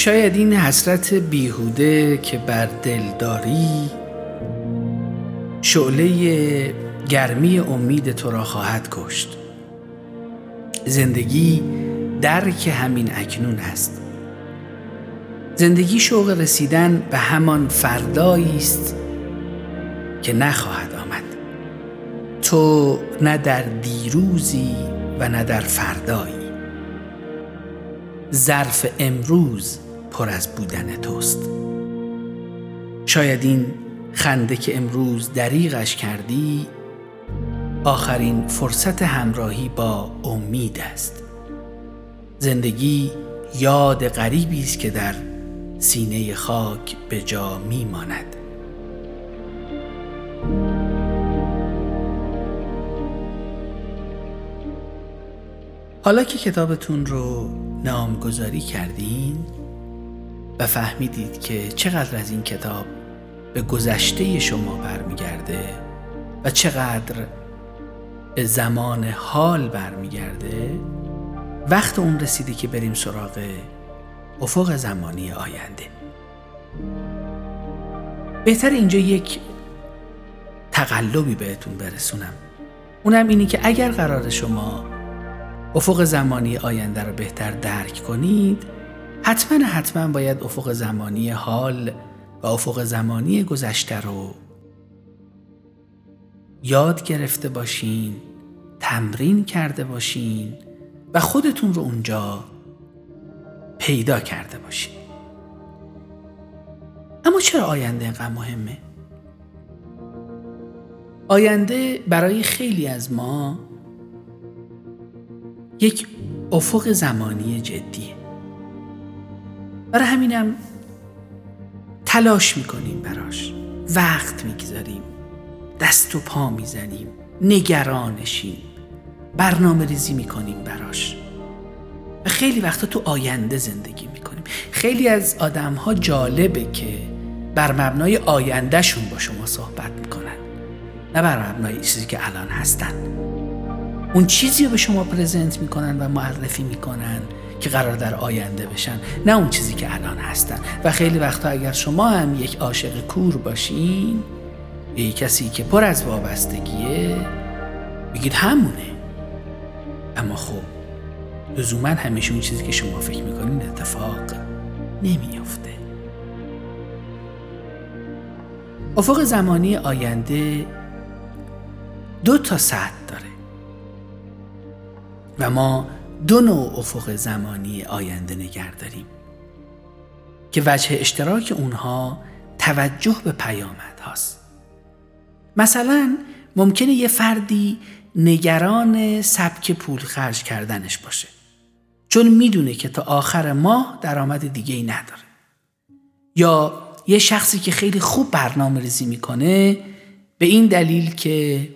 شاید این حسرت بیهوده که بر دلداری شعله گرمی امید تو را خواهد کشت. زندگی درک همین اکنون است. زندگی شوق رسیدن به همان فردایی است که نخواهد آمد. تو نه در دیروزی و نه در فردایی. ظرف امروز پر از بودن توست. شاید این خنده که امروز دریغش کردی آخرین فرصت همراهی با امید است. زندگی یاد غریبی است که در سینه خاک به جا میماند. حالا که کتابتون رو نامگذاری کردین و فهمیدید که چقدر از این کتاب به گذشته شما برمیگرده و چقدر به زمان حال برمیگرده وقت اون رسیده که بریم سراغ افق زمانی آینده. بهتر اینجا یک تقلبی بهتون برسونم. اونم اینی که اگر قرار شما افق زمانی آینده رو بهتر درک کنید حتما حتما باید افق زمانی حال و افق زمانی گذشته رو یاد گرفته باشین تمرین کرده باشین و خودتون رو اونجا پیدا کرده باشین اما چرا آینده اینقدر مهمه؟ آینده برای خیلی از ما یک افق زمانی جدیه برای همینم تلاش می‌کنیم براش. وقت می‌گذاریم. دست و پا می‌زنیم. نگرانشیم. برنامه ریزی می‌کنیم براش. و خیلی وقتا تو آینده زندگی می‌کنیم. خیلی از آدم ها جالبه که بر مبنای آیندهشون با شما صحبت می‌کنن. نه بر مبنای چیزی که الان هستن. اون چیزی رو به شما پرزنت می‌کنن و معرفی می‌کنن. که قرار در آینده بشن نه اون چیزی که الان هستن. و خیلی وقتا اگر شما هم یک عاشق کور باشین به کسی که پر از وابستگیه بگید همونه. اما خب لزوما همیشه اون چیزی که شما فکر می‌کنین اتفاق نمیافته. افق زمانی آینده دو تا سطح داره. و ما دو نوع افق زمانی آینده نگر داریم که وجه اشتراک اونها توجه به پیامد هاست. مثلا ممکنه یه فردی نگران سبک پول خرج کردنش باشه چون می‌دونه که تا آخر ماه درآمد دیگه ای نداره. یا یه شخصی که خیلی خوب برنامه ریزی می‌کنه به این دلیل که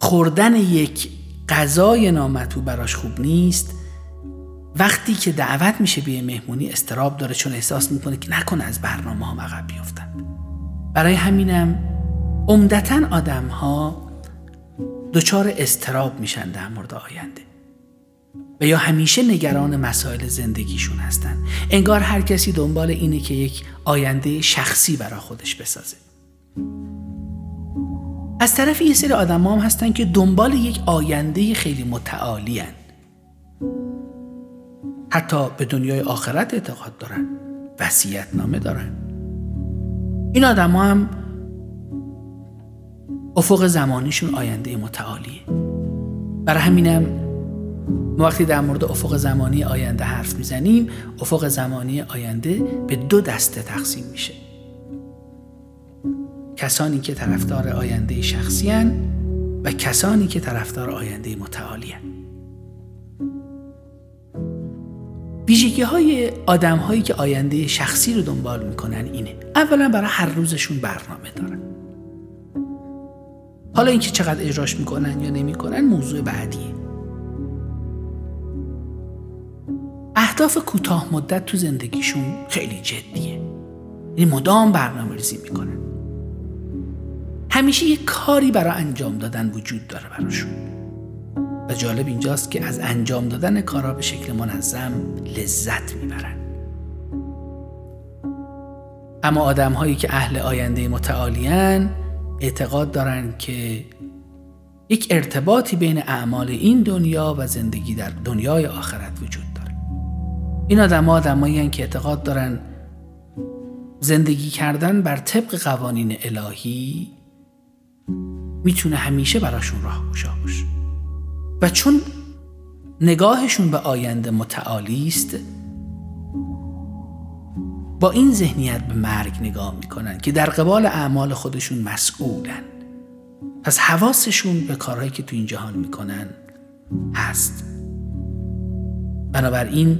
خوردن یک غذای نامطبوع براش خوب نیست. وقتی که دعوت میشه به مهمونی استراب داره چون احساس می‌کنه که نکنه از برنامه ها عقب بیفتن برای همینم عمدتا آدم ها دچار استراب میشن در مورد آینده و یا همیشه نگران مسائل زندگیشون هستن. انگار هر کسی دنبال اینه که یک آینده شخصی برا خودش بسازه. از طرف یه سری آدم هم هستن که دنبال یک آینده خیلی متعالی هن. حتی به دنیای آخرت اعتقاد دارن وسیعت نامه دارن. این آدم هم افق زمانیشون آینده متعالیه. برای همینم ما وقتی در مورد افق زمانی آینده حرف می‌زنیم افق زمانی آینده به دو دسته تقسیم میشه. کسانی که طرفدار آینده شخصی و کسانی که طرفدار آینده متعالی هن. ویژگی های آدم هایی که آینده شخصی رو دنبال می‌کنن اینه. اولا برای هر روزشون برنامه دارن. حالا اینکه چقدر اجراش می‌کنن یا نمی‌کنن موضوع بعدیه. اهداف کوتاه مدت تو زندگیشون خیلی جدیه. یعنی مدام برنامه ریزی می‌کنن. همیشه یه کاری برای انجام دادن وجود داره براشون. و جالب اینجاست که از انجام دادن کارا به شکل منظم لذت می‌برن. اما آدم هایی که اهل آینده متعالیان اعتقاد دارند که یک ارتباطی بین اعمال این دنیا و زندگی در دنیای آخرت وجود داره. این آدم ها آدم که اعتقاد دارن زندگی کردن بر طبق قوانین الهی می‌تونه همیشه براشون راه باشه. و چون نگاهشون به آینده متعالی است با این ذهنیت به مرگ نگاه می‌کنن که در قبال اعمال خودشون مسئولن. پس حواسشون به کارهایی که تو این جهان می‌کنن هست. بنابراین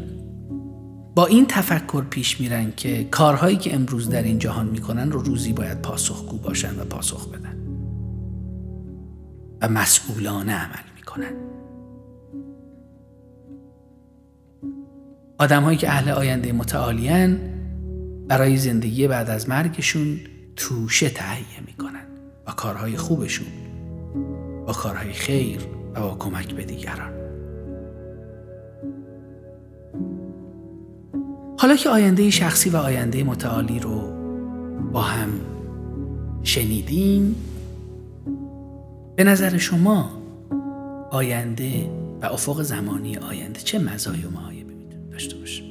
با این تفکر پیش میرن که کارهایی که امروز در این جهان می‌کنن رو روزی باید پاسخگو باشن و پاسخ بدن. و مسئولانه عمل می‌کنن. آدم هایی که اهل آینده متعالیان برای زندگی بعد از مرگشون توشه تهیه می‌کنن با کارهای خوبشون با کارهای خیر و با کمک به دیگران. حالا که آینده شخصی و آینده متعالی رو با هم شنیدیم به نظر شما آینده و افق زمانی آینده چه مزایا و معایبی می‌تونه داشته باشه؟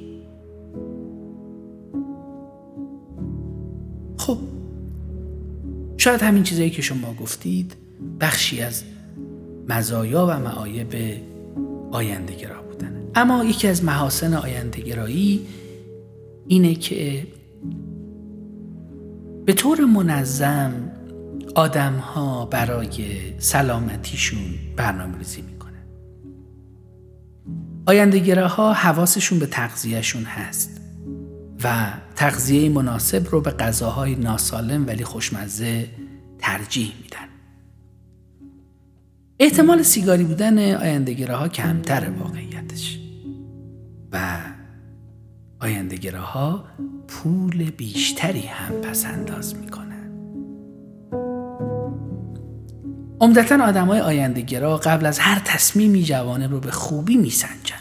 خب شاید همین چیزایی که شما گفتید بخشی از مزایا و معایب آینده گرا بودن. اما یکی از محاسن آینده گرایی اینه که به طور منظم آدم ها برای سلامتیشون برنامه ریزی می‌کنن. آینده ها حواسشون به تغذیهشون هست و تغذیه مناسب رو به غذاهای ناسالم ولی خوشمزه ترجیح میدن. احتمال سیگاری بودن آیندگره ها کمتر واقعیتش و آیندگره ها پول بیشتری هم پسنداز می‌کنن. عمدتا آدم های آیندگرا قبل از هر تصمیمی جوانه رو به خوبی میسنجن.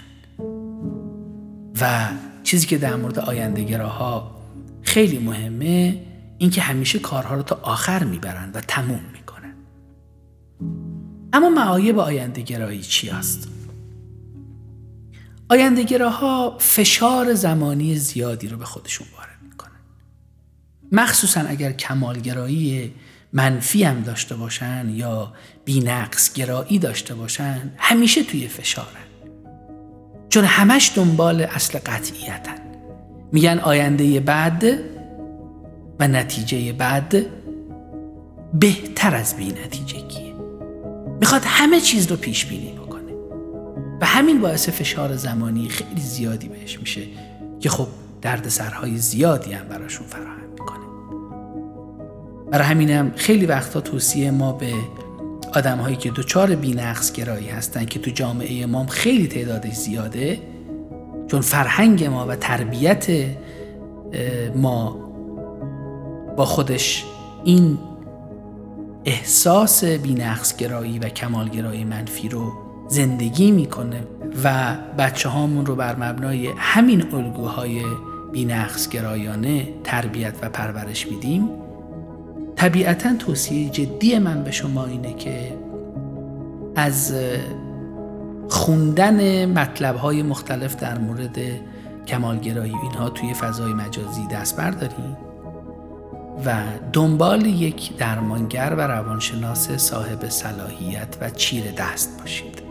و چیزی که در مورد آیندگراها خیلی مهمه اینکه همیشه کارها رو تا آخر می‌برن و تموم می‌کنن. اما معایب آینده گرایی چی است؟ آینده فشار زمانی زیادی رو به خودشون وارد می‌کنن. مخصوصا اگر کمالگرایی منفی هم داشته باشن یا بینقص گرایی داشته باشن همیشه توی فشارن. چون همش دنبال اصل قطعیتن. میگن آینده بعد و نتیجه بعد بهتر از بی نتیجگیه می‌خواد همه چیز رو پیش بینی بکنه. و همین باعث فشار زمانی خیلی زیادی بهش میشه که خب دردسرهای زیادی هم براشون فراهم می‌کنه. برای همینم خیلی وقتا توصیه ما به آدم هایی که دوچار بینقص گرایی هستن که تو جامعه ما خیلی تعدادش زیاده چون فرهنگ ما و تربیت ما با خودش این احساس بینقص گرایی و کمالگرایی منفی رو زندگی می‌کنه و بچه هامون رو بر مبنای همین الگوهای بینقص گرایانه تربیت و پرورش میدیم. طبیعتا توصیه جدی من به شما اینه که از خوندن مطلب های مختلف در مورد کمالگرایی اینها توی فضای مجازی دست بردارید و دنبال یک درمانگر و روانشناس صاحب صلاحیت و چیر دست باشید.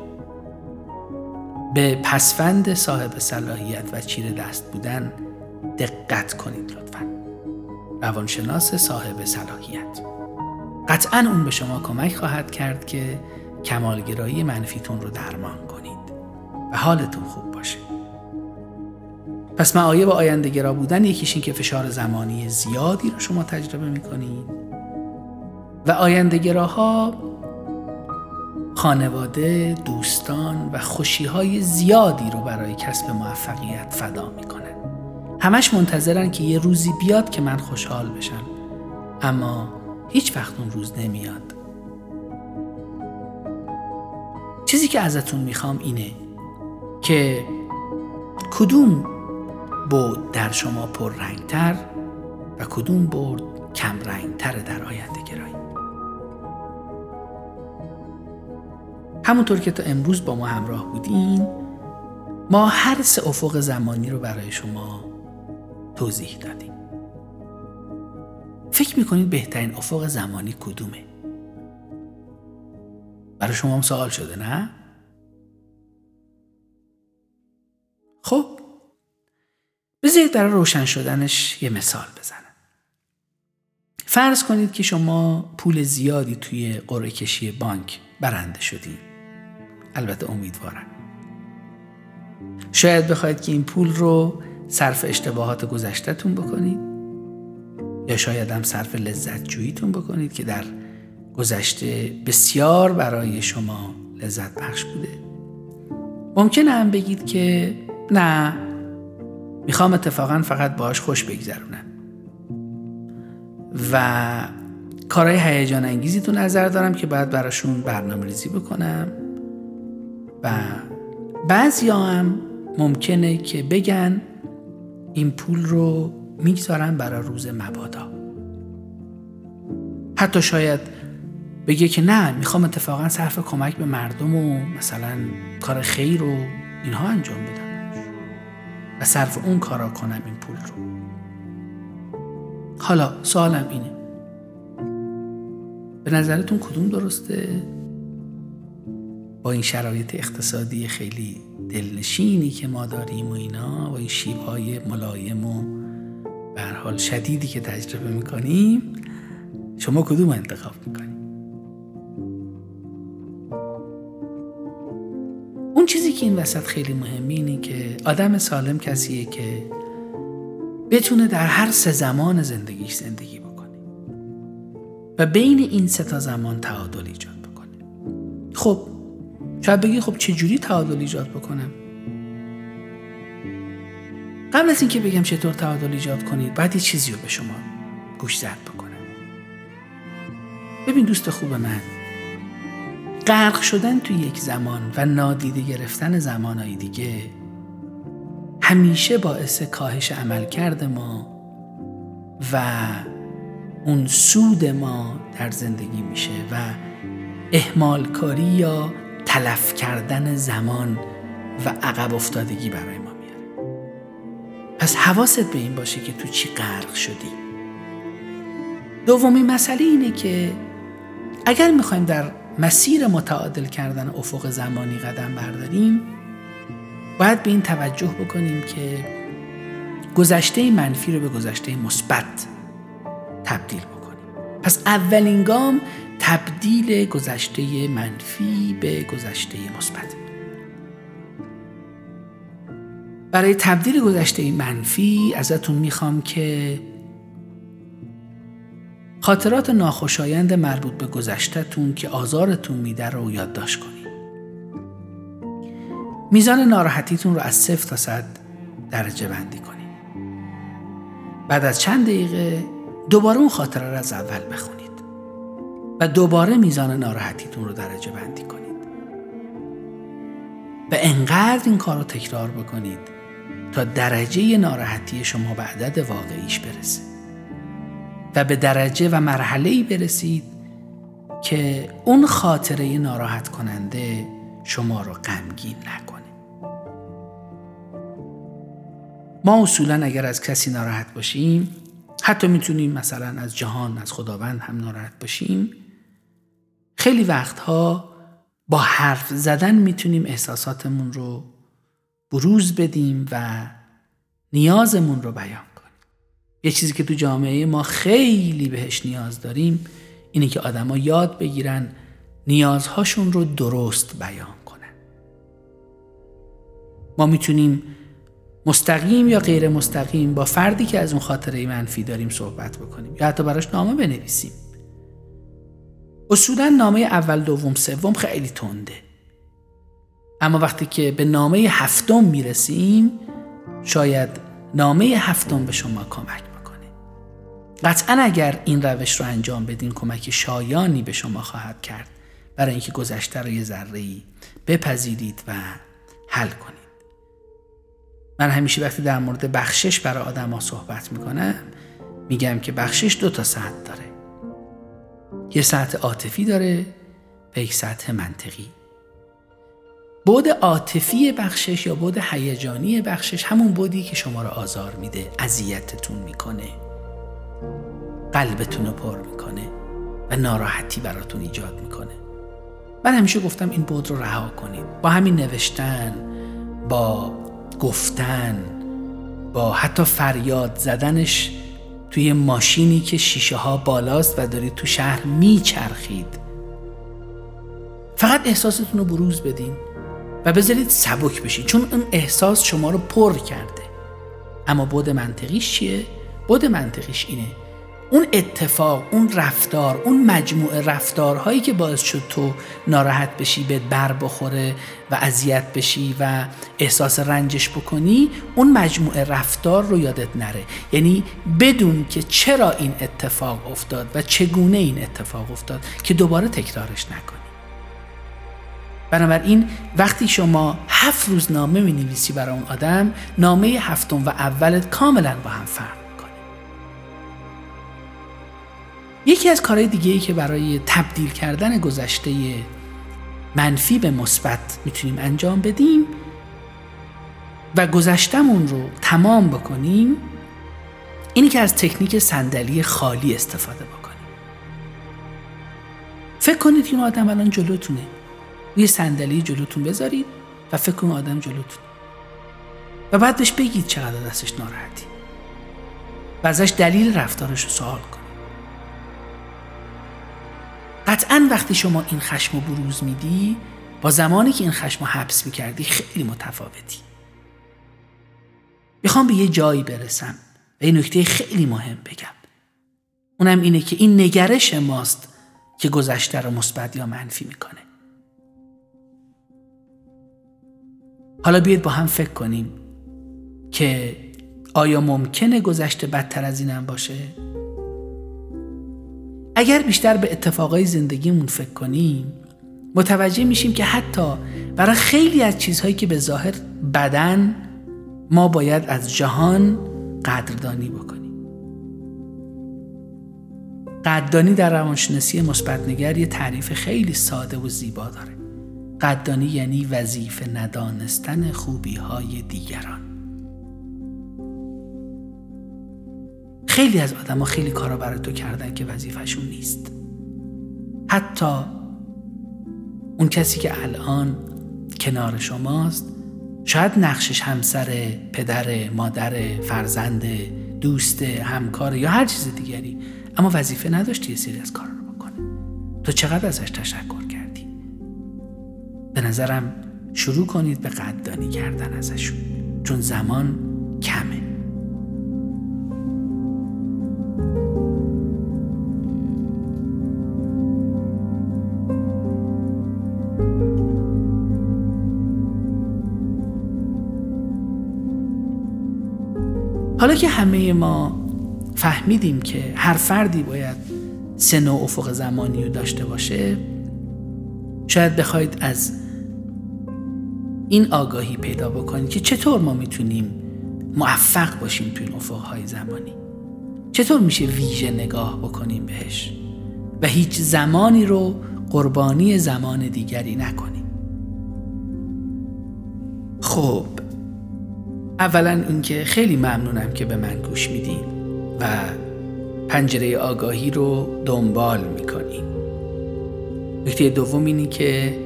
به پسفند صاحب صلاحیت و چیر دست بودن دقت کنید لطفا. روانشناس صاحب صلاحیت. قطعا اون به شما کمک خواهد کرد که کمالگرایی منفیتون رو درمان کنید و حالتون خوب باشه. پس معایب آینده گرا بودن یکیش این که فشار زمانی زیادی رو شما تجربه می‌کنید و آینده گراها خانواده، دوستان و خوشی های زیادی رو برای کسب موفقیت فدا می‌کنن. همش منتظرن که یه روزی بیاد که من خوشحال بشم. اما هیچ وقت اون روز نمیاد. چیزی که ازتون می‌خوام اینه که کدوم بود در شما پررنگتر و کدوم برد کم رنگ تر در آینده گرایی. همونطور که تا امروز با ما همراه بودین ما هر سه افق زمانی رو برای شما توضیح دادیم. فکر می‌کنید بهترین افق زمانی کدومه؟ برای شما هم سوال شده نه؟ خب بذارید برای روشن شدنش یه مثال بزنم. فرض کنید که شما پول زیادی توی قرعه کشی بانک برنده شدید البته امیدوارم. شاید بخواید که این پول رو صرف اشتباهات گذشتهتون بکنید؟ یا شاید هم صرف لذت جوییتون بکنید که در گذشته بسیار برای شما لذت بخش بوده؟ ممکنه هم بگید که نه می‌خوام اتفاقا فقط باهاش خوش بگذرونم. و کارهای هیجان انگیزی تو نظر دارم که باید براشون برنامه ریزی بکنم. و بعضی هم ممکنه که بگن این پول رو می‌گذارن برای روز مبادا. حتی شاید بگه که نه می‌خوام اتفاقا صرف کمک به مردم و مثلا کار خیر و اینها انجام بدم. و صرف اون کارا کنم این پول رو. حالا سوالم اینه. به نظرتون کدوم درسته؟ با این شرایط اقتصادی خیلی دلنشینی که ما داریم و اینا و این شیبهای ملایم و به حال شدیدی که تجربه می‌کنیم شما کدوم انتخاب می‌کنیم اون چیزی که این وسط خیلی مهمی اینه که آدم سالم کسیه که بتونه در هر سه زمان زندگیش زندگی بکنه و بین این سه تا زمان تعادل ایجاد بکنه. خب شاید بگی خب چجوری تعادل ایجاد بکنم؟ قبل از اینکه بگم چطور تعادل ایجاد کنید باید یه چیزی رو به شما گوش زد بکنم. ببین دوست خوب من غرق شدن تو یک زمان و نادیده گرفتن زمانهای دیگه همیشه باعث کاهش عملکرد ما و اون سود ما در زندگی میشه و احمال کاری یا تلف کردن زمان و عقب افتادگی برای ما میاره. پس حواست به این باشه که تو چی غرق شدی. دومی مسئله اینه که اگر می‌خوایم در مسیر متعادل کردن افق زمانی قدم برداریم باید به این توجه بکنیم که گذشته منفی رو به گذشته مثبت تبدیل بکنیم. پس اولین گام تبدیل گذشته منفی به گذشته مثبت برای تبدیل گذشته منفی ازتون می‌خوام که خاطرات ناخوشایند مربوط به گذشتهتون که آزارتون میده رو یادداشت کنید. میزان ناراحتیتون رو از صفر تا صد درجه بندی کنید. بعد از چند دقیقه دوباره اون خاطره رو از اول بخونید. و دوباره میزان ناراحتیتون رو درجه بندی کنید. و انقدر این کار رو تکرار بکنید تا درجه ناراحتی شما به عدد واقعیش برسه. و به درجه و مرحله ای برسید که اون خاطره ناراحت کننده شما رو غمگین نکنه. ما اصولا اگر از کسی ناراحت باشیم حتی می‌تونیم مثلا از جهان از خداوند هم ناراحت باشیم خیلی وقتها با حرف زدن می‌تونیم احساساتمون رو بروز بدیم و نیازمون رو بیان کنیم. یه چیزی که تو جامعه ما خیلی بهش نیاز داریم اینه که آدما یاد بگیرن نیازهاشون رو درست بیان کنن. ما می‌تونیم مستقیم یا غیر مستقیم با فردی که از اون خاطره منفی داریم صحبت بکنیم یا حتی براش نامه بنویسیم. اصولا نامه اول دوم سوم خیلی تنده. اما وقتی که به نامه هفتم می‌رسیم شاید نامه هفتم به شما کمک بکنه. قطعا اگر این روش رو انجام بدین کمک شایانی به شما خواهد کرد. برای اینکه گذشته رو یه ذره بپذیرید و حل کنید. من همیشه وقتی در مورد بخشش برای آدم ها صحبت می‌کنم میگم که بخشش دو تا سطح داره. یه سطح عاطفی داره و یک سطح منطقی. بود عاطفی بخشش یا بود هیجانی بخشش همون بودی که شما رو آزار میده اذیتتون می‌کنه. قلبتون رو پر می‌کنه و ناراحتی براتون ایجاد می‌کنه. من همیشه گفتم این بود رو رها کنید. با همین نوشتن با گفتن با حتی فریاد زدنش توی ماشینی که شیشه ها بالاست و دارید تو شهر میچرخید فقط احساستون رو بروز بدین و بذارید سبک بشید چون اون احساس شما رو پر کرده اما بود منطقیش چیه؟ بود منطقیش اینه اون اتفاق اون رفتار اون مجموعه رفتارهایی که باعث شد تو ناراحت بشی به بر بخوره و اذیت بشی و احساس رنجش بکنی اون مجموعه رفتار رو یادت نره. یعنی بدون که چرا این اتفاق افتاد و چگونه این اتفاق افتاد که دوباره تکرارش نکنی. بنابراین وقتی شما هفت روز نامه می نویسی برای اون آدم نامه هفتم و اولت کاملا با هم فرق یکی از کارهای دیگه ای که برای تبدیل کردن گذشته منفی به مثبت می‌تونیم انجام بدیم و گذشتمون رو تمام بکنیم اینی که از تکنیک صندلی خالی استفاده بکنیم. فکر کنید این آدم الان جلوتونه. روی صندلی جلوتون بذارید و فکر کن آدم جلوتون و بعد بهش بگید چقدر دستش ناراحتی. و ازش دلیل رفتارش رو سوال کنید. قطعا وقتی شما این خشم رو بروز میدی با زمانی که این خشم رو حبس می‌کردی خیلی متفاوتی. می‌خوام به یه جایی برسم و این نکته خیلی مهم بگم. اونم اینه که این نگرش ماست که گذشته رو مثبت یا منفی می‌کنه. حالا بیاید با هم فکر کنیم که آیا ممکنه گذشته بدتر از اینم باشه؟ اگر بیشتر به اتفاقای زندگیمون فکر کنیم متوجه میشیم که حتی برای خیلی از چیزهایی که به ظاهر بدن ما باید از جهان قدردانی بکنیم. قدردانی در روانشناسی مثبتنگر یه تعریف خیلی ساده و زیبا داره. قدردانی یعنی وظیفه ندانستن خوبی های دیگران. خیلی از ها خیلی کارا برای تو کردن که وظیفهشون نیست. حتی اون کسی که الان کنار شماست شاید نقشش همسر پدر مادر فرزند دوست همکار یا هر چیز دیگری اما وظیفه نداشتی یه سری از کارا رو بکنه تو چقدر ازش تشکر به نظرم شروع کنید به قدردانی کردن ازشون چون زمان کمه. که همه ما فهمیدیم که هر فردی باید سه نوع افق زمانی رو داشته باشه. شاید بخواید از این آگاهی پیدا بکنید که چطور ما می‌تونیم موفق باشیم توی این افقهای زمانی. چطور میشه ویژه نگاه بکنیم بهش و هیچ زمانی رو قربانی زمان دیگری نکنیم؟ خب اولا اینکه خیلی ممنونم که به من گوش میدین و پنجره آگاهی رو دنبال می‌کنین. نکته دوم اینی که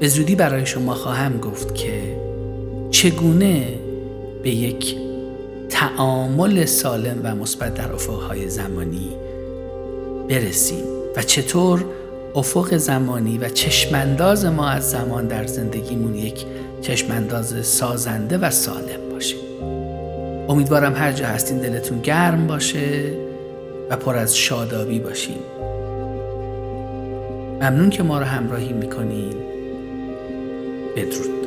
به زودی برای شما خواهم گفت که چگونه به یک تعامل سالم و مثبت در افقهای زمانی برسیم و چطور افق زمانی و چشمانداز ما از زمان در زندگیمون یک چشمانداز سازنده و سالم باشه. امیدوارم هر جا هستین دلتون گرم باشه و پر از شادابی باشین. ممنون که ما رو همراهی می‌کنین. بدرود.